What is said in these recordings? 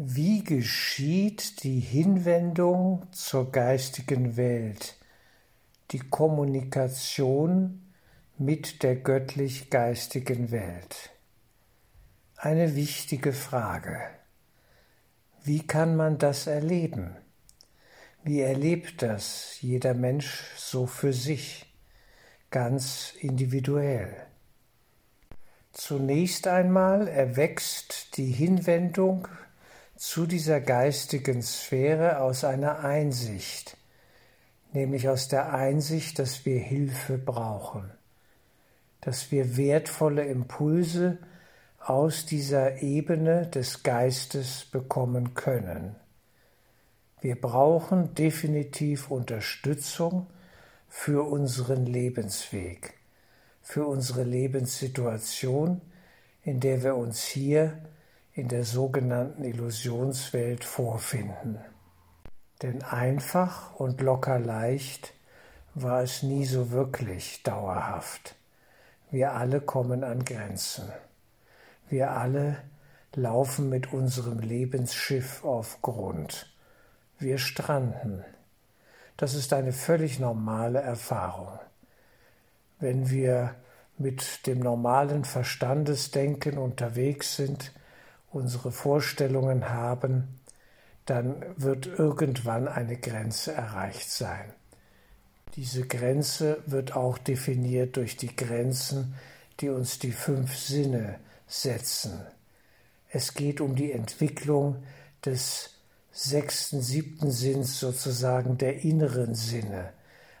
Wie geschieht die Hinwendung zur geistigen Welt, die Kommunikation mit der göttlich-geistigen Welt? Eine wichtige Frage. Wie kann man das erleben? Wie erlebt das jeder Mensch so für sich, ganz individuell? Zunächst einmal erwächst die Hinwendung zu dieser geistigen Sphäre aus einer Einsicht, nämlich aus der Einsicht, dass wir Hilfe brauchen, dass wir wertvolle Impulse aus dieser Ebene des Geistes bekommen können. Wir brauchen definitiv Unterstützung für unseren Lebensweg, für unsere Lebenssituation, in der wir uns hier in der sogenannten Illusionswelt vorfinden. Denn einfach und locker leicht war es nie so wirklich dauerhaft. Wir alle kommen an Grenzen. Wir alle laufen mit unserem Lebensschiff auf Grund. Wir stranden. Das ist eine völlig normale Erfahrung. Wenn wir mit dem normalen Verstandesdenken unterwegs sind, unsere Vorstellungen haben, dann wird irgendwann eine Grenze erreicht sein. Diese Grenze wird auch definiert durch die Grenzen, die uns die fünf Sinne setzen. Es geht um die Entwicklung des sechsten, siebten Sinns sozusagen der inneren Sinne,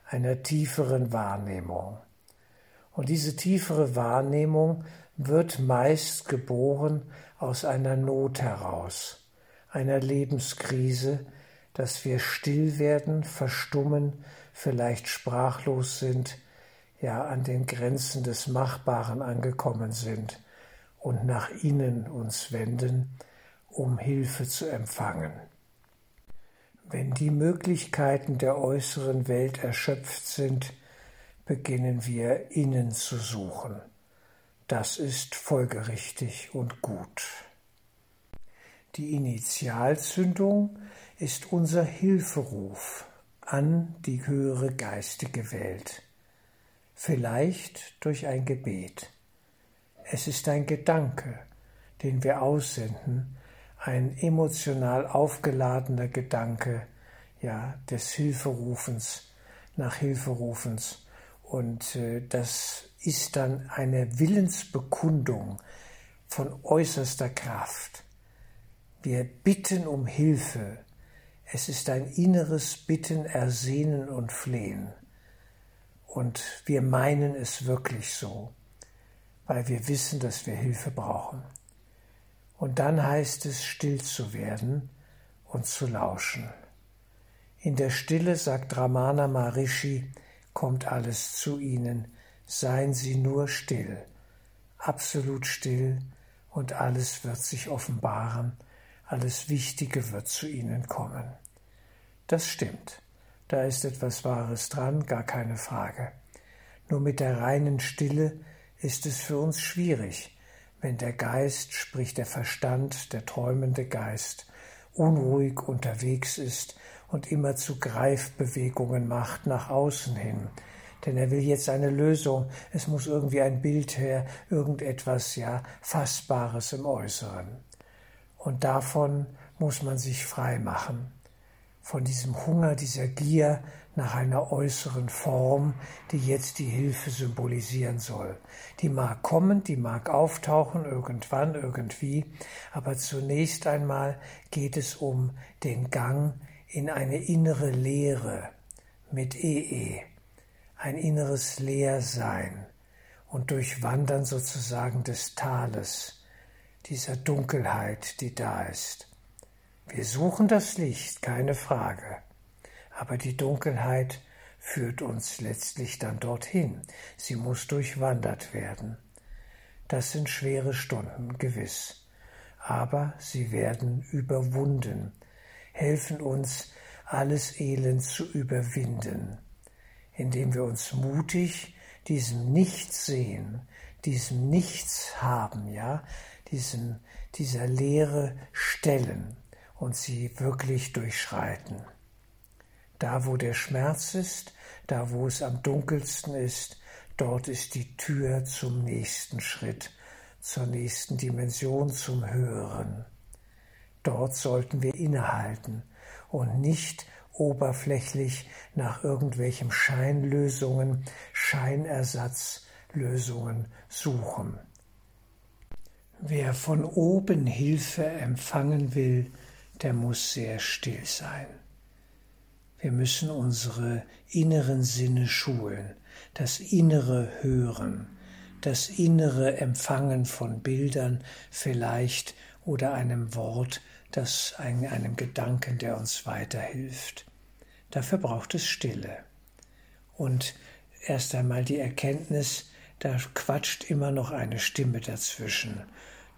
einer tieferen Wahrnehmung. Und diese tiefere Wahrnehmung wird meist geboren aus einer Not heraus, einer Lebenskrise, dass wir still werden, verstummen, vielleicht sprachlos sind, ja an den Grenzen des Machbaren angekommen sind und nach innen uns wenden, um Hilfe zu empfangen. Wenn die Möglichkeiten der äußeren Welt erschöpft sind, beginnen wir innen zu suchen. Das ist folgerichtig und gut. Die Initialzündung ist unser Hilferuf an die höhere geistige Welt, vielleicht durch ein Gebet. Es ist ein Gedanke, den wir aussenden, ein emotional aufgeladener Gedanke, ja, des Hilferufens, nach Hilferufens. Und äh, das ist dann eine Willensbekundung von äußerster Kraft. Wir bitten um Hilfe. Es ist ein inneres Bitten, Ersehnen und Flehen. Und wir meinen es wirklich so, weil wir wissen, dass wir Hilfe brauchen. Und dann heißt es, still zu werden und zu lauschen. In der Stille, sagt Ramana Maharishi, kommt alles zu ihnen, seien Sie nur still, absolut still, und alles wird sich offenbaren, alles Wichtige wird zu Ihnen kommen. Das stimmt, da ist etwas Wahres dran, gar keine Frage. Nur mit der reinen Stille ist es für uns schwierig, wenn der Geist, sprich der Verstand, der träumende Geist, unruhig unterwegs ist und immer zu Greifbewegungen macht nach außen hin, denn er will jetzt eine Lösung. Es muss irgendwie ein Bild her, irgendetwas, ja, Fassbares im Äußeren. Und davon muss man sich frei machen. Von diesem Hunger, dieser Gier nach einer äußeren Form, die jetzt die Hilfe symbolisieren soll. Die mag kommen, die mag auftauchen, irgendwann, irgendwie, aber zunächst einmal geht es um den Gang in eine innere Leere mit EE ein inneres Leersein und Durchwandern sozusagen des Tales, dieser Dunkelheit, die da ist. Wir suchen das Licht, keine Frage, aber die Dunkelheit führt uns letztlich dann dorthin. Sie muss durchwandert werden. Das sind schwere Stunden, gewiss, aber sie werden überwunden, helfen uns, alles Elend zu überwinden indem wir uns mutig diesem Nichts sehen, diesem Nichts haben, ja, diesem, dieser Leere stellen und sie wirklich durchschreiten. Da, wo der Schmerz ist, da, wo es am dunkelsten ist, dort ist die Tür zum nächsten Schritt, zur nächsten Dimension, zum Höheren. Dort sollten wir innehalten und nicht oberflächlich nach irgendwelchen Scheinlösungen, Scheinersatzlösungen suchen. Wer von oben Hilfe empfangen will, der muss sehr still sein. Wir müssen unsere inneren Sinne schulen, das innere Hören, das innere Empfangen von Bildern vielleicht oder einem Wort, das einem Gedanken, der uns weiterhilft. Dafür braucht es Stille. Und erst einmal die Erkenntnis, da quatscht immer noch eine Stimme dazwischen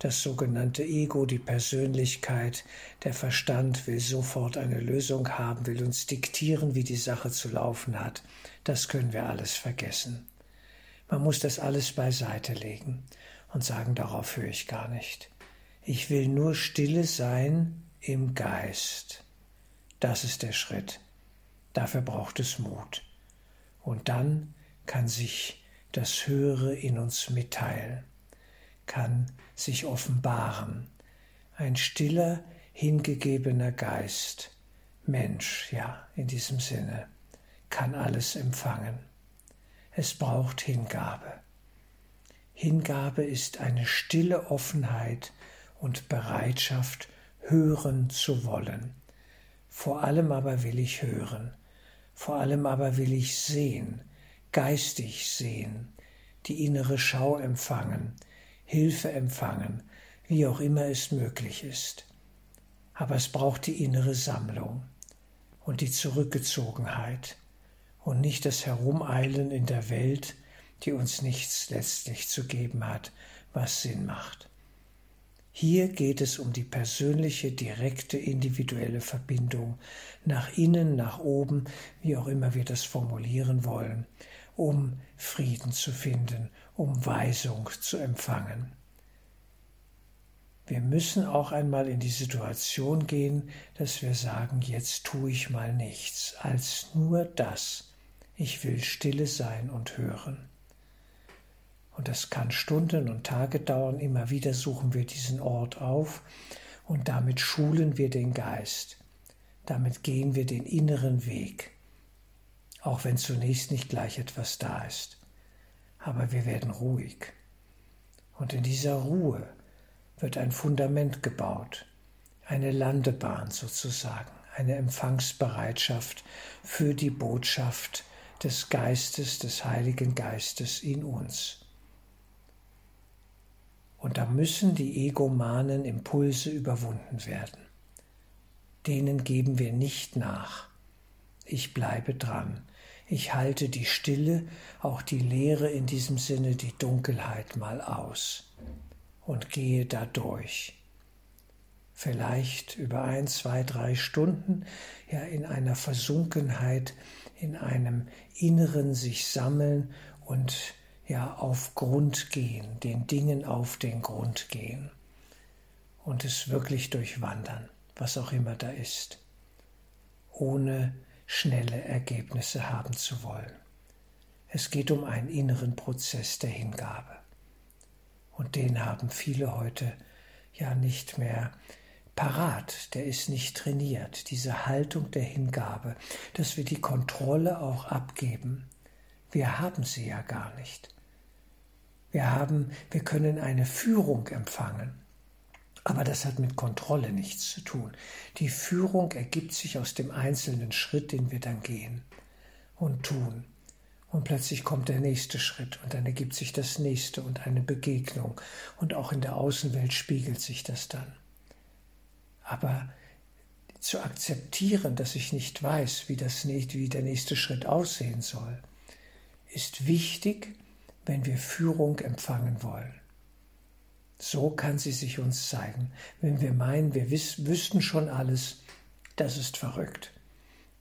das sogenannte Ego, die Persönlichkeit, der Verstand will sofort eine Lösung haben, will uns diktieren, wie die Sache zu laufen hat. Das können wir alles vergessen. Man muss das alles beiseite legen und sagen, darauf höre ich gar nicht. Ich will nur stille sein im Geist. Das ist der Schritt. Dafür braucht es Mut. Und dann kann sich das Höhere in uns mitteilen kann sich offenbaren. Ein stiller, hingegebener Geist, Mensch, ja, in diesem Sinne, kann alles empfangen. Es braucht Hingabe. Hingabe ist eine stille Offenheit und Bereitschaft, hören zu wollen. Vor allem aber will ich hören, vor allem aber will ich sehen, geistig sehen, die innere Schau empfangen, Hilfe empfangen, wie auch immer es möglich ist. Aber es braucht die innere Sammlung und die Zurückgezogenheit und nicht das Herumeilen in der Welt, die uns nichts letztlich zu geben hat, was Sinn macht. Hier geht es um die persönliche, direkte, individuelle Verbindung nach innen, nach oben, wie auch immer wir das formulieren wollen, um Frieden zu finden, um Weisung zu empfangen. Wir müssen auch einmal in die Situation gehen, dass wir sagen, jetzt tue ich mal nichts, als nur das. Ich will stille sein und hören. Und das kann Stunden und Tage dauern. Immer wieder suchen wir diesen Ort auf und damit schulen wir den Geist. Damit gehen wir den inneren Weg auch wenn zunächst nicht gleich etwas da ist. Aber wir werden ruhig. Und in dieser Ruhe wird ein Fundament gebaut, eine Landebahn sozusagen, eine Empfangsbereitschaft für die Botschaft des Geistes, des Heiligen Geistes in uns. Und da müssen die egomanen Impulse überwunden werden. Denen geben wir nicht nach. Ich bleibe dran. Ich halte die Stille, auch die Leere in diesem Sinne, die Dunkelheit mal aus und gehe da durch. Vielleicht über ein, zwei, drei Stunden, ja in einer Versunkenheit, in einem inneren sich sammeln und ja auf Grund gehen, den Dingen auf den Grund gehen und es wirklich durchwandern, was auch immer da ist, ohne schnelle Ergebnisse haben zu wollen. Es geht um einen inneren Prozess der Hingabe. Und den haben viele heute ja nicht mehr parat, der ist nicht trainiert, diese Haltung der Hingabe, dass wir die Kontrolle auch abgeben. Wir haben sie ja gar nicht. Wir haben, wir können eine Führung empfangen. Aber das hat mit Kontrolle nichts zu tun. Die Führung ergibt sich aus dem einzelnen Schritt, den wir dann gehen und tun. Und plötzlich kommt der nächste Schritt und dann ergibt sich das nächste und eine Begegnung. Und auch in der Außenwelt spiegelt sich das dann. Aber zu akzeptieren, dass ich nicht weiß, wie, das, wie der nächste Schritt aussehen soll, ist wichtig, wenn wir Führung empfangen wollen. So kann sie sich uns zeigen. Wenn wir meinen, wir wiss, wüssten schon alles, das ist verrückt.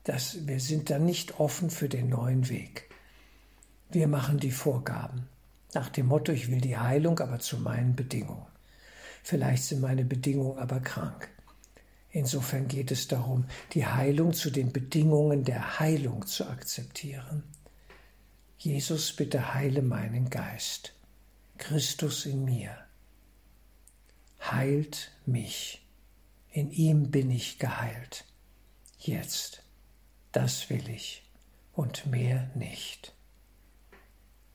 Das, wir sind dann nicht offen für den neuen Weg. Wir machen die Vorgaben. Nach dem Motto, ich will die Heilung, aber zu meinen Bedingungen. Vielleicht sind meine Bedingungen aber krank. Insofern geht es darum, die Heilung zu den Bedingungen der Heilung zu akzeptieren. Jesus, bitte heile meinen Geist. Christus in mir. Heilt mich. In ihm bin ich geheilt. Jetzt. Das will ich und mehr nicht.